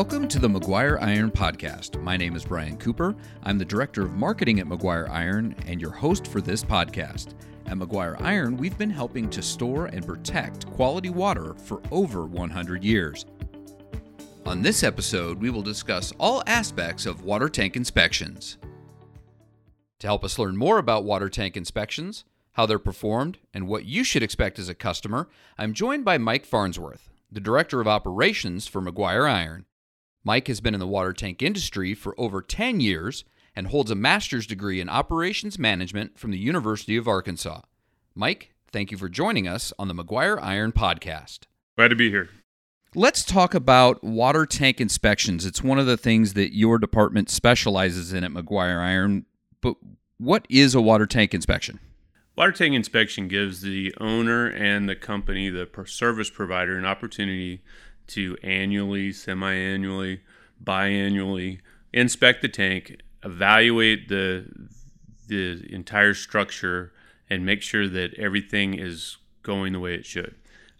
Welcome to the Maguire Iron Podcast. My name is Brian Cooper. I'm the Director of Marketing at Maguire Iron and your host for this podcast. At Maguire Iron, we've been helping to store and protect quality water for over 100 years. On this episode, we will discuss all aspects of water tank inspections. To help us learn more about water tank inspections, how they're performed, and what you should expect as a customer, I'm joined by Mike Farnsworth, the Director of Operations for Maguire Iron. Mike has been in the water tank industry for over 10 years and holds a master's degree in operations management from the University of Arkansas. Mike, thank you for joining us on the Maguire Iron podcast. Glad to be here. Let's talk about water tank inspections. It's one of the things that your department specializes in at Maguire Iron. But what is a water tank inspection? Water tank inspection gives the owner and the company, the service provider, an opportunity to annually, semi annually, biannually inspect the tank, evaluate the the entire structure, and make sure that everything is going the way it should.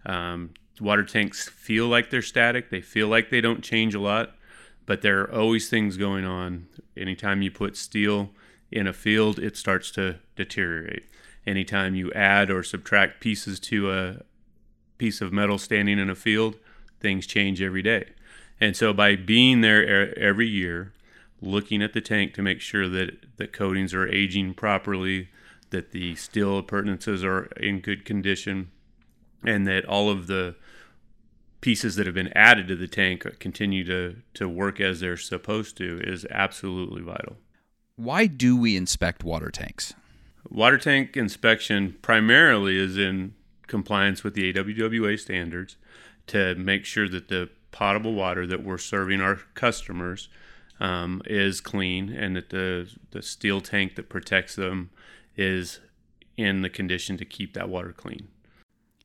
Um, water tanks feel like they're static; they feel like they don't change a lot, but there are always things going on. Anytime you put steel in a field, it starts to deteriorate. Anytime you add or subtract pieces to a piece of metal standing in a field, things change every day. And so by being there every year, looking at the tank to make sure that the coatings are aging properly, that the steel appurtenances are in good condition, and that all of the pieces that have been added to the tank continue to, to work as they're supposed to is absolutely vital. Why do we inspect water tanks? Water tank inspection primarily is in compliance with the AWWA standards to make sure that the potable water that we're serving our customers um, is clean and that the, the steel tank that protects them is in the condition to keep that water clean.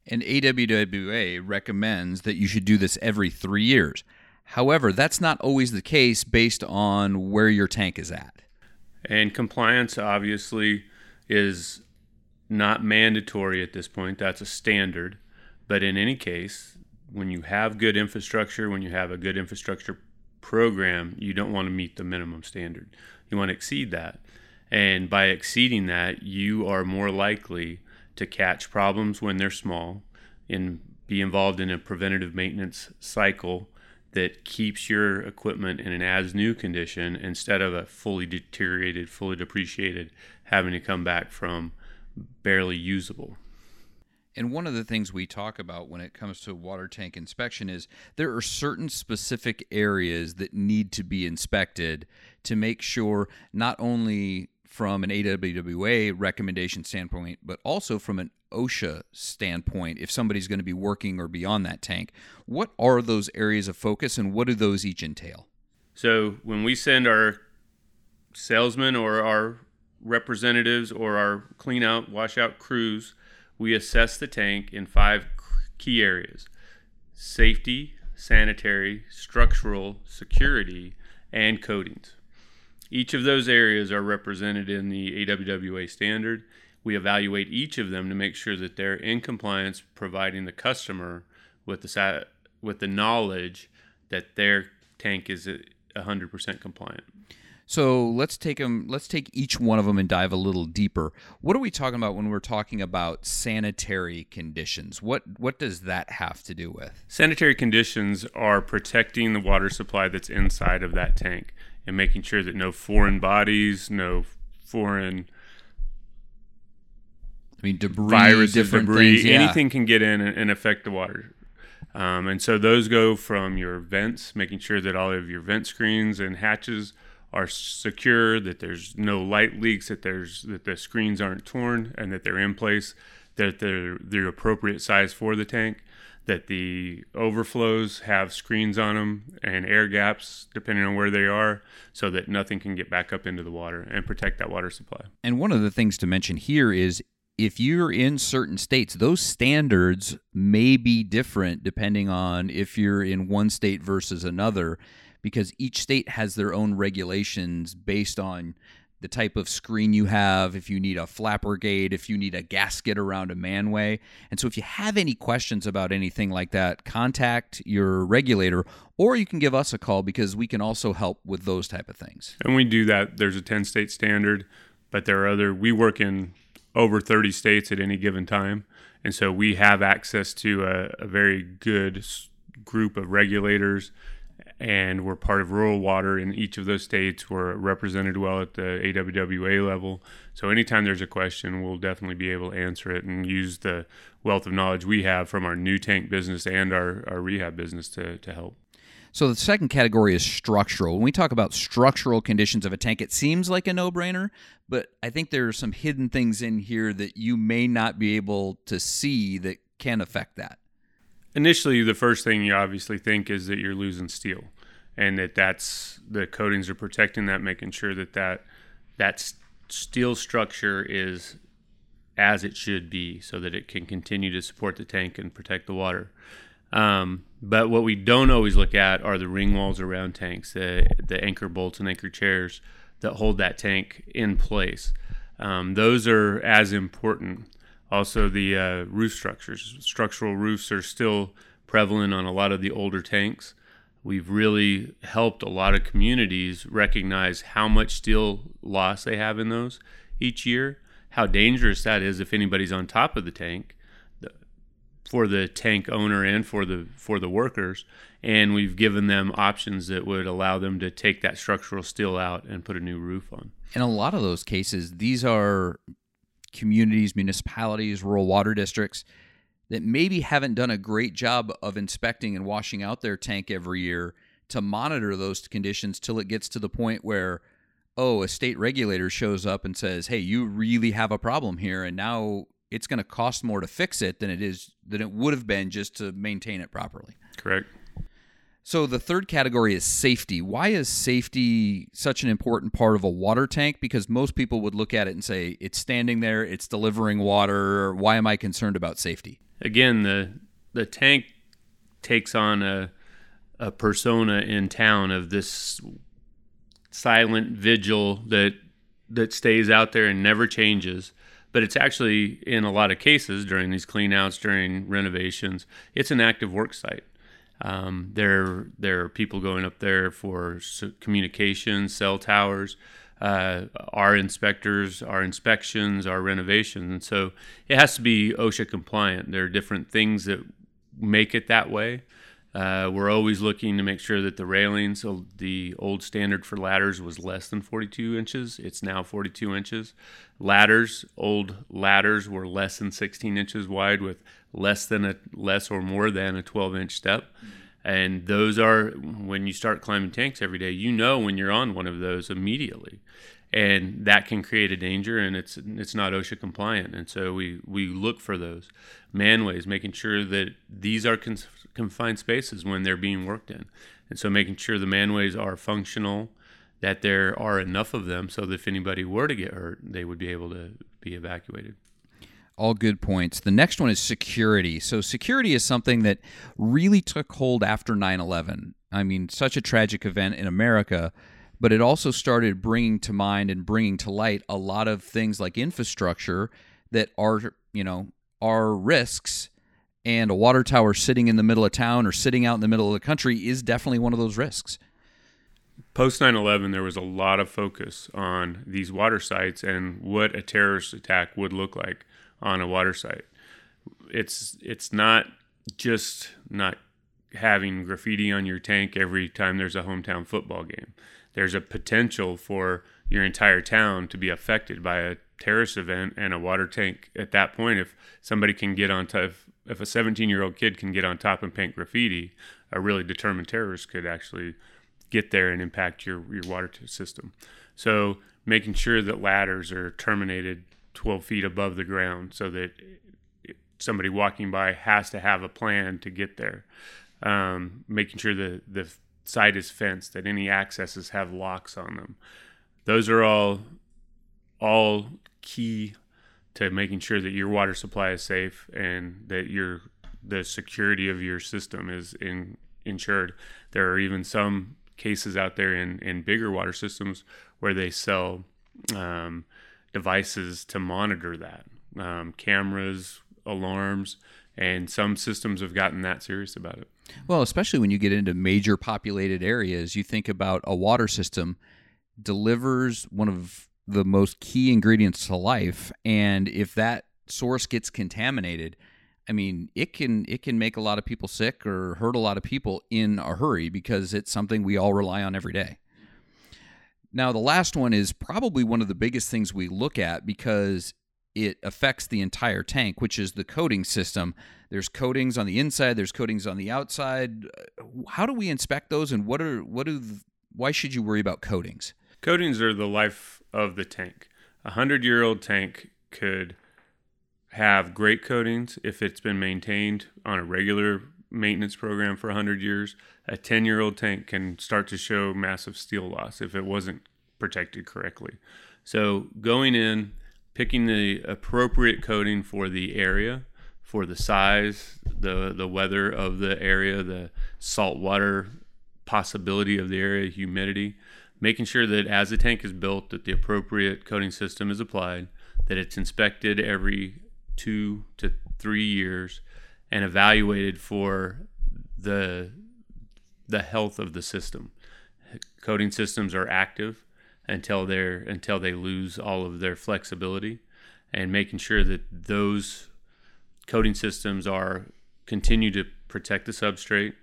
And AWWA recommends that you should do this every three years. However, that's not always the case based on where your tank is at. And compliance obviously is not mandatory at this point, that's a standard. But in any case, when you have good infrastructure, when you have a good infrastructure program, you don't want to meet the minimum standard. You want to exceed that. And by exceeding that, you are more likely to catch problems when they're small and be involved in a preventative maintenance cycle that keeps your equipment in an as new condition instead of a fully deteriorated, fully depreciated, having to come back from barely usable. And one of the things we talk about when it comes to water tank inspection is there are certain specific areas that need to be inspected to make sure not only from an AWWA recommendation standpoint, but also from an OSHA standpoint, if somebody's going to be working or beyond that tank. What are those areas of focus and what do those each entail? So when we send our salesmen or our representatives or our clean out, wash out crews we assess the tank in five key areas safety, sanitary, structural, security, and coatings. Each of those areas are represented in the AWWA standard. We evaluate each of them to make sure that they're in compliance, providing the customer with the, with the knowledge that their tank is 100% compliant. So let's take them. Let's take each one of them and dive a little deeper. What are we talking about when we're talking about sanitary conditions? What what does that have to do with? Sanitary conditions are protecting the water supply that's inside of that tank and making sure that no foreign bodies, no foreign I mean, debris, viruses, different debris, things, yeah. anything can get in and, and affect the water. Um, and so those go from your vents, making sure that all of your vent screens and hatches are secure, that there's no light leaks, that there's that the screens aren't torn, and that they're in place, that they're the appropriate size for the tank, that the overflows have screens on them and air gaps depending on where they are, so that nothing can get back up into the water and protect that water supply. And one of the things to mention here is if you're in certain states, those standards may be different depending on if you're in one state versus another because each state has their own regulations based on the type of screen you have, if you need a flapper gate, if you need a gasket around a manway. And so if you have any questions about anything like that, contact your regulator or you can give us a call because we can also help with those type of things. And we do that. There's a 10 state standard, but there are other we work in over 30 states at any given time. And so we have access to a, a very good group of regulators and we're part of rural water in each of those states. We're represented well at the AWWA level. So anytime there's a question, we'll definitely be able to answer it and use the wealth of knowledge we have from our new tank business and our, our rehab business to, to help. So the second category is structural. When we talk about structural conditions of a tank, it seems like a no-brainer, but I think there are some hidden things in here that you may not be able to see that can affect that initially the first thing you obviously think is that you're losing steel and that that's the coatings are protecting that making sure that that that steel structure is as it should be so that it can continue to support the tank and protect the water um, but what we don't always look at are the ring walls around tanks the, the anchor bolts and anchor chairs that hold that tank in place um, those are as important also, the uh, roof structures. Structural roofs are still prevalent on a lot of the older tanks. We've really helped a lot of communities recognize how much steel loss they have in those each year, how dangerous that is if anybody's on top of the tank for the tank owner and for the for the workers and we've given them options that would allow them to take that structural steel out and put a new roof on. In a lot of those cases, these are communities, municipalities, rural water districts that maybe haven't done a great job of inspecting and washing out their tank every year to monitor those conditions till it gets to the point where oh a state regulator shows up and says hey you really have a problem here and now it's going to cost more to fix it than it is than it would have been just to maintain it properly correct so the third category is safety. Why is safety such an important part of a water tank? Because most people would look at it and say it's standing there, it's delivering water. Why am I concerned about safety? Again, the the tank takes on a a persona in town of this silent vigil that that stays out there and never changes. But it's actually in a lot of cases during these cleanouts, during renovations, it's an active work site um, there, there are people going up there for communications, cell towers, uh, our inspectors, our inspections, our renovations. And so it has to be OSHA compliant. There are different things that make it that way. Uh, we're always looking to make sure that the railings, so the old standard for ladders was less than 42 inches. It's now 42 inches. Ladders, old ladders were less than 16 inches wide with less than a less or more than a 12 inch step. And those are when you start climbing tanks every day, you know when you're on one of those immediately. And that can create a danger and it's it's not OSHA compliant. And so we, we look for those manways, making sure that these are con- confined spaces when they're being worked in. And so making sure the manways are functional, that there are enough of them so that if anybody were to get hurt, they would be able to be evacuated. All good points. The next one is security. So, security is something that really took hold after 9 11. I mean, such a tragic event in America, but it also started bringing to mind and bringing to light a lot of things like infrastructure that are, you know, are risks. And a water tower sitting in the middle of town or sitting out in the middle of the country is definitely one of those risks. Post 9 11, there was a lot of focus on these water sites and what a terrorist attack would look like on a water site. It's it's not just not having graffiti on your tank every time there's a hometown football game. There's a potential for your entire town to be affected by a terrorist event and a water tank at that point if somebody can get on top if a 17 year old kid can get on top and paint graffiti a really determined terrorist could actually get there and impact your, your water system so making sure that ladders are terminated 12 feet above the ground so that somebody walking by has to have a plan to get there. Um, making sure the, the site is fenced, that any accesses have locks on them. Those are all all key to making sure that your water supply is safe and that your the security of your system is in, insured. There are even some cases out there in, in bigger water systems where they sell um, devices to monitor that um, cameras, alarms, and some systems have gotten that serious about it. Well, especially when you get into major populated areas, you think about a water system delivers one of the most key ingredients to life, and if that source gets contaminated, I mean, it can it can make a lot of people sick or hurt a lot of people in a hurry because it's something we all rely on every day. Now, the last one is probably one of the biggest things we look at because it affects the entire tank, which is the coating system. There's coatings on the inside, there's coatings on the outside. Uh, how do we inspect those and what are what do why should you worry about coatings? Coatings are the life of the tank. A 100-year-old tank could have great coatings if it's been maintained on a regular maintenance program for 100 years. A 10 year old tank can start to show massive steel loss if it wasn't protected correctly. So, going in, picking the appropriate coating for the area, for the size, the, the weather of the area, the salt water possibility of the area, humidity, making sure that as the tank is built, that the appropriate coating system is applied, that it's inspected every two to three years and evaluated for the the health of the system. Coating systems are active until they're until they lose all of their flexibility, and making sure that those coating systems are continue to protect the substrate,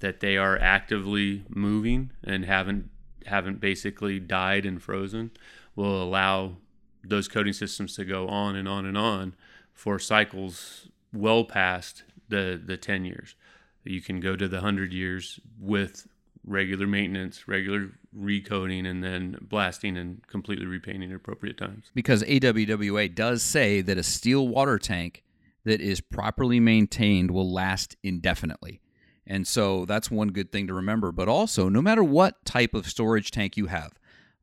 that they are actively moving and haven't haven't basically died and frozen, will allow those coating systems to go on and on and on for cycles well past the the 10 years. You can go to the 100 years with regular maintenance, regular recoating, and then blasting and completely repainting at appropriate times. Because AWWA does say that a steel water tank that is properly maintained will last indefinitely. And so that's one good thing to remember. But also, no matter what type of storage tank you have,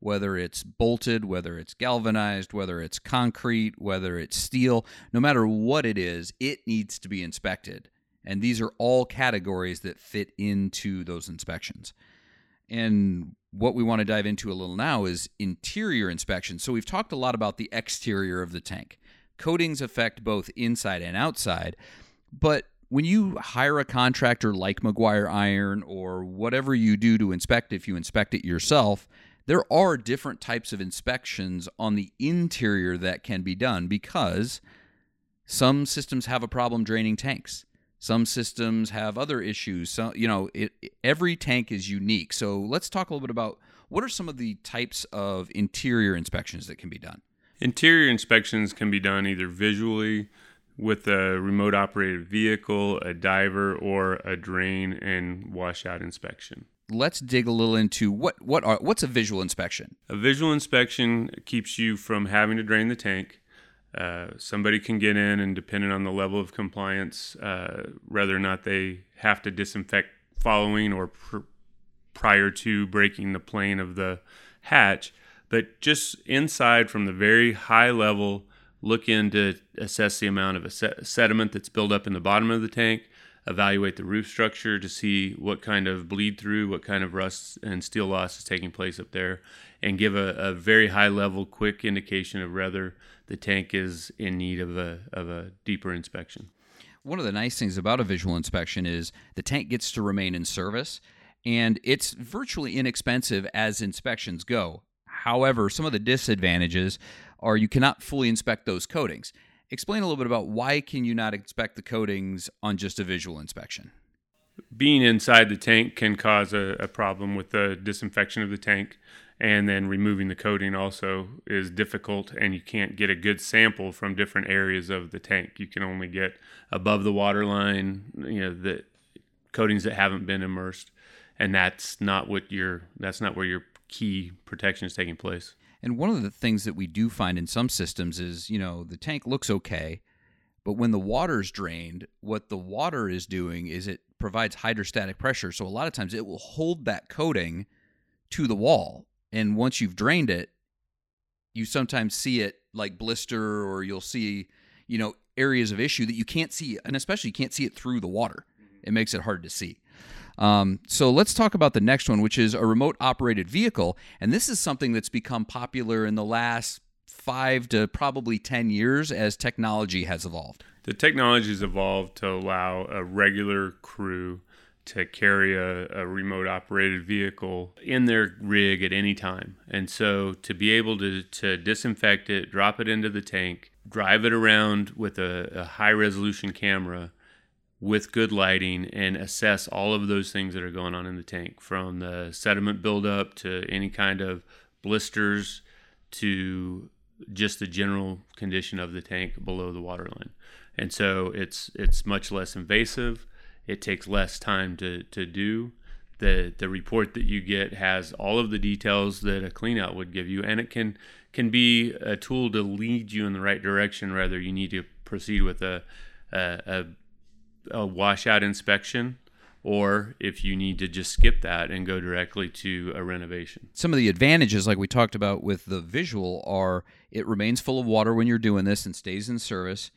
whether it's bolted, whether it's galvanized, whether it's concrete, whether it's steel, no matter what it is, it needs to be inspected. And these are all categories that fit into those inspections. And what we want to dive into a little now is interior inspection. So we've talked a lot about the exterior of the tank. Coatings affect both inside and outside, but when you hire a contractor like Maguire Iron or whatever you do to inspect, if you inspect it yourself, there are different types of inspections on the interior that can be done because some systems have a problem draining tanks. Some systems have other issues. So, you know, it, every tank is unique. So, let's talk a little bit about what are some of the types of interior inspections that can be done? Interior inspections can be done either visually with a remote operated vehicle, a diver, or a drain and washout inspection let's dig a little into what what are what's a visual inspection. A visual inspection keeps you from having to drain the tank. Uh, somebody can get in, and depending on the level of compliance, uh, whether or not they have to disinfect following or pr- prior to breaking the plane of the hatch, but just inside from the very high level, look in to assess the amount of sediment that's built up in the bottom of the tank evaluate the roof structure to see what kind of bleed through, what kind of rust and steel loss is taking place up there, and give a, a very high level, quick indication of whether the tank is in need of a, of a deeper inspection. One of the nice things about a visual inspection is the tank gets to remain in service and it's virtually inexpensive as inspections go. However, some of the disadvantages are you cannot fully inspect those coatings explain a little bit about why can you not inspect the coatings on just a visual inspection? Being inside the tank can cause a, a problem with the disinfection of the tank, and then removing the coating also is difficult, and you can't get a good sample from different areas of the tank. You can only get above the water line, you know, the coatings that haven't been immersed, and that's not what your that's not where your key protection is taking place. And one of the things that we do find in some systems is, you know, the tank looks okay, but when the water's drained, what the water is doing is it provides hydrostatic pressure. So a lot of times it will hold that coating to the wall. And once you've drained it, you sometimes see it like blister or you'll see, you know, areas of issue that you can't see, and especially you can't see it through the water. Mm-hmm. It makes it hard to see. Um, so let's talk about the next one, which is a remote operated vehicle. And this is something that's become popular in the last five to probably 10 years as technology has evolved. The technology has evolved to allow a regular crew to carry a, a, remote operated vehicle in their rig at any time. And so to be able to, to disinfect it, drop it into the tank, drive it around with a, a high resolution camera with good lighting and assess all of those things that are going on in the tank from the sediment buildup to any kind of blisters to just the general condition of the tank below the waterline. And so it's it's much less invasive it takes less time to, to do. The, the report that you get has all of the details that a cleanout would give you, and it can can be a tool to lead you in the right direction. Rather, you need to proceed with a a, a, a washout inspection or if you need to just skip that and go directly to a renovation. Some of the advantages, like we talked about with the visual, are it remains full of water when you're doing this and stays in service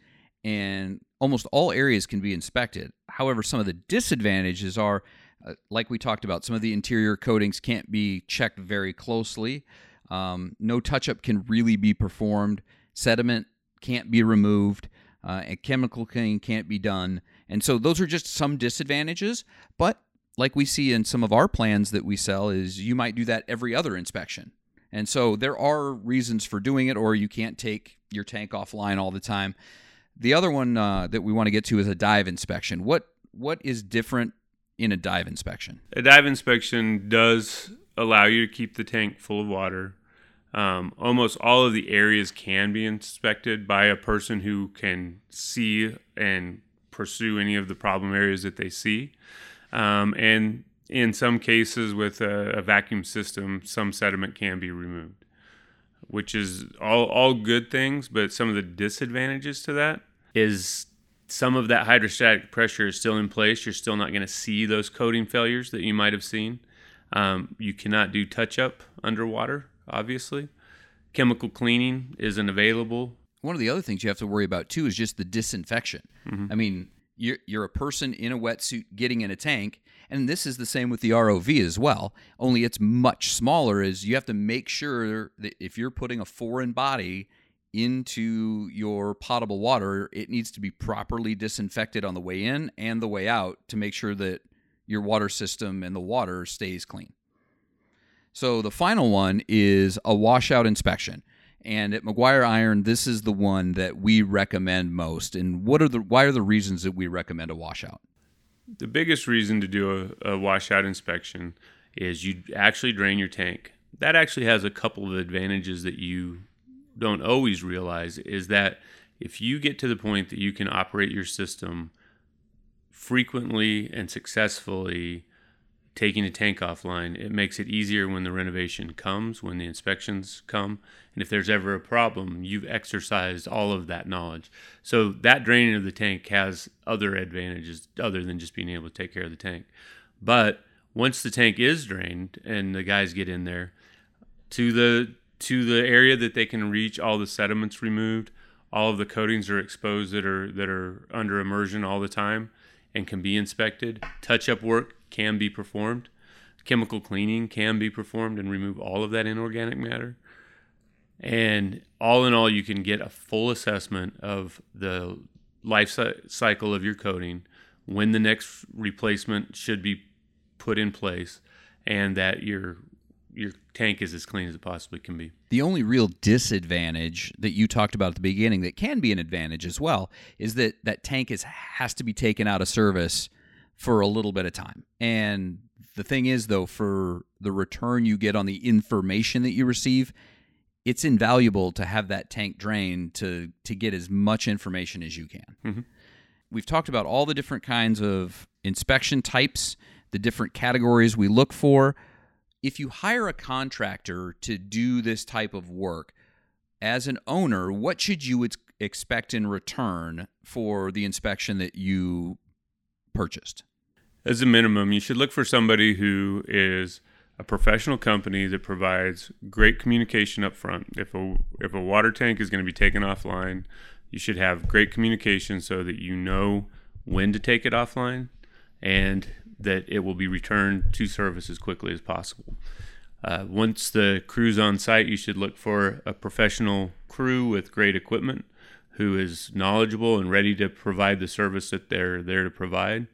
and almost all areas can be inspected. However, some of the disadvantages are, uh, like we talked about, some of the interior coatings can't be checked very closely. Um, no touch up can really be performed. Sediment can't be removed. Uh, and chemical cleaning can't be done. And so those are just some disadvantages. But like we see in some of our plans that we sell, is you might do that every other inspection. And so there are reasons for doing it, or you can't take your tank offline all the time. The other one uh, that we want to get to is a dive inspection. What what is different in a dive inspection? A dive inspection does allow you to keep the tank full of water. Um, almost all of the areas can be inspected by a person who can see and pursue any of the problem areas that they see. Um, and in some cases, with a, a, vacuum system, some sediment can be removed, which is all, all good things. But some of the disadvantages to that is some of that hydrostatic pressure is still in place. You're still not going to see those coating failures that you might have seen. Um, you cannot do touch up underwater, obviously. Chemical cleaning isn't available. One of the other things you have to worry about too is just the disinfection. Mm-hmm. I mean, you're, you're a person in a wetsuit getting in a tank, and this is the same with the ROV as well. Only it's much smaller. Is you have to make sure that if you're putting a foreign body into your potable water, it needs to be properly disinfected on the way in and the way out to make sure that your water system and the water stays clean. So the final one is a washout inspection. And at Maguire Iron, this is the one that we recommend most. And what are the why are the reasons that we recommend a washout? The biggest reason to do a, a washout inspection is you actually drain your tank. That actually has a couple of advantages that you don't always realize is that if you get to the point that you can operate your system frequently and successfully taking a tank offline, it makes it easier when the renovation comes, when the inspections come. And if there's ever a problem, you've exercised all of that knowledge. So that draining of the tank has other advantages other than just being able to take care of the tank. But once the tank is drained and the guys get in there, to the to the area that they can reach, all the sediments removed, all of the coatings are exposed that are that are under immersion all the time and can be inspected. Touch up work can be performed. Chemical cleaning can be performed and remove all of that inorganic matter. And all in all, you can get a full assessment of the life cycle of your coating, when the next replacement should be put in place, and that your your tank is as clean as it possibly can be. The only real disadvantage that you talked about at the beginning that can be an advantage as well is that that tank is has to be taken out of service for a little bit of time. And the thing is though for the return you get on the information that you receive, it's invaluable to have that tank drained to to get as much information as you can. Mm-hmm. We've talked about all the different kinds of inspection types, the different categories we look for if you hire a contractor to do this type of work, as an owner, what should you expect in return for the inspection that you purchased? As a minimum, you should look for somebody who is a professional company that provides great communication up front. If a if a water tank is going to be taken offline, you should have great communication so that you know when to take it offline and that it will be returned to service as quickly as possible. Uh, once the crew's on site, you should look for a professional crew with great equipment who is knowledgeable and ready to provide the service that they're there to provide.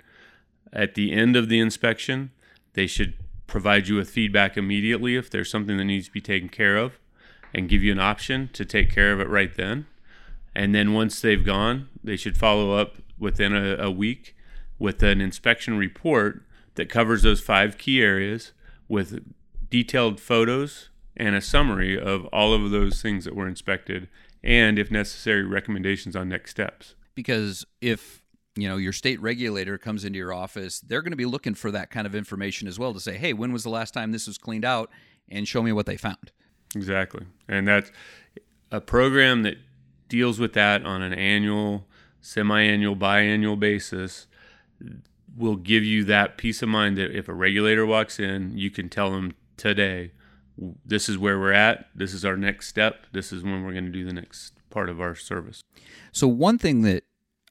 At the end of the inspection, they should provide you with feedback immediately if there's something that needs to be taken care of and give you an option to take care of it right then. And then once they've gone, they should follow up within a, a week with an inspection report that covers those five key areas with detailed photos and a summary of all of those things that were inspected and if necessary recommendations on next steps because if you know your state regulator comes into your office they're going to be looking for that kind of information as well to say hey when was the last time this was cleaned out? and show me what they found. Exactly. And that's a program that deals with that on an annual semi-annual biannual basis will give you that peace of mind that if a regulator walks in you can tell them today this is where we're at. This is our next step. This is when we're going to do the next part of our service. So one thing that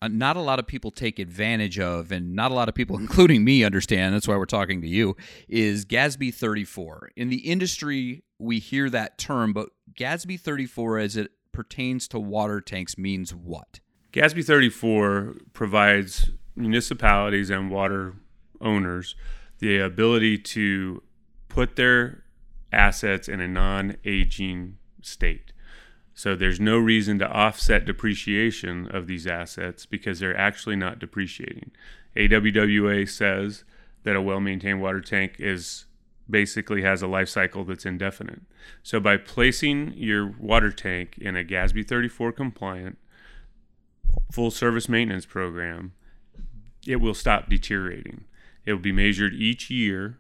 Uh, not a lot of people take advantage of, and not a lot of people, including me, understand. That's why we're talking to you. Is GASB 34 in the industry? We hear that term, but GASB 34, as it pertains to water tanks, means what? GASB 34 provides municipalities and water owners the ability to put their assets in a non-aging state. So there's no reason to offset depreciation of these assets because they're actually not depreciating. AWWA says that a well-maintained water tank is basically has a life cycle that's indefinite. So by placing your water tank in a GASB 34 compliant full service maintenance program, it will stop deteriorating. It will be measured each year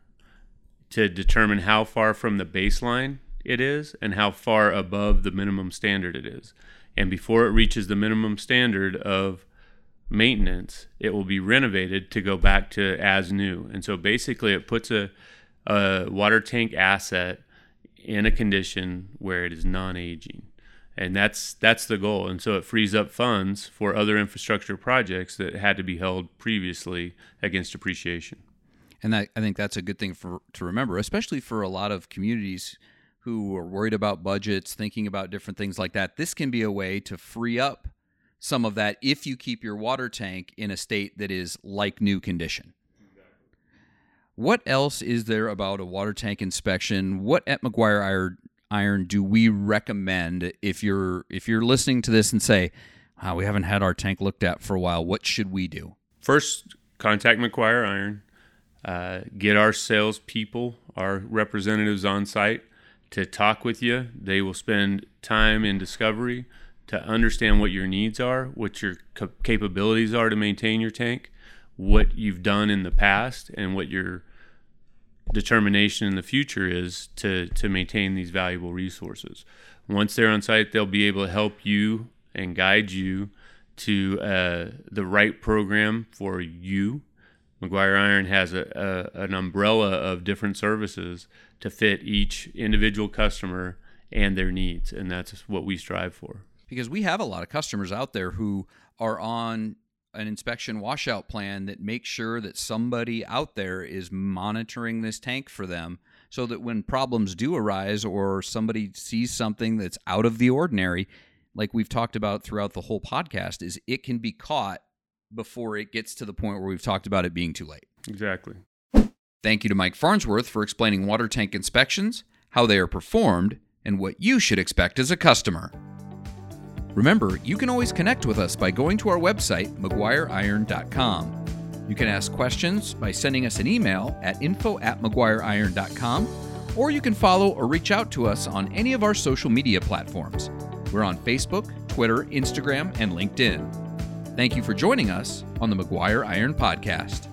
to determine how far from the baseline it is and how far above the minimum standard it is. And before it reaches the minimum standard of maintenance, it will be renovated to go back to as new. And so basically, it puts a, a water tank asset in a condition where it is non-aging and that's that's the goal and so it frees up funds for other infrastructure projects that had to be held previously against depreciation and that, i think that's a good thing for to remember especially for a lot of communities who are worried about budgets, thinking about different things like that, this can be a way to free up some of that if you keep your water tank in a state that is like new condition. What else is there about a water tank inspection? What at Maguire Iron do we recommend if you're if you're listening to this and say, wow, we haven't had our tank looked at for a while. What should we do? First, contact Maguire Iron. Uh, get our salespeople, our representatives on site to talk with you. They will spend time in discovery to understand what your needs are, what your capabilities are to maintain your tank, what you've done in the past, and what your determination in the future is to, to maintain these valuable resources. Once they're on site, they'll be able to help you and guide you to uh, the right program for you Maguire Iron has a, a, an umbrella of different services to fit each individual customer and their needs, and that's what we strive for. Because we have a lot of customers out there who are on an inspection washout plan that makes sure that somebody out there is monitoring this tank for them so that when problems do arise or somebody sees something that's out of the ordinary like we've talked about throughout the whole podcast is it can be caught before it gets to the point where we've talked about it being too late. Exactly. Thank you to Mike Farnsworth for explaining water tank inspections, how they are performed, and what you should expect as a customer. Remember, you can always connect with us by going to our website, MaguireIron.com. You can ask questions by sending us an email at info at MaguireIron.com, or you can follow or reach out to us on any of our social media platforms. We're on Facebook, Twitter, Instagram, and LinkedIn. Thank you for joining us on the Maguire Iron Podcast.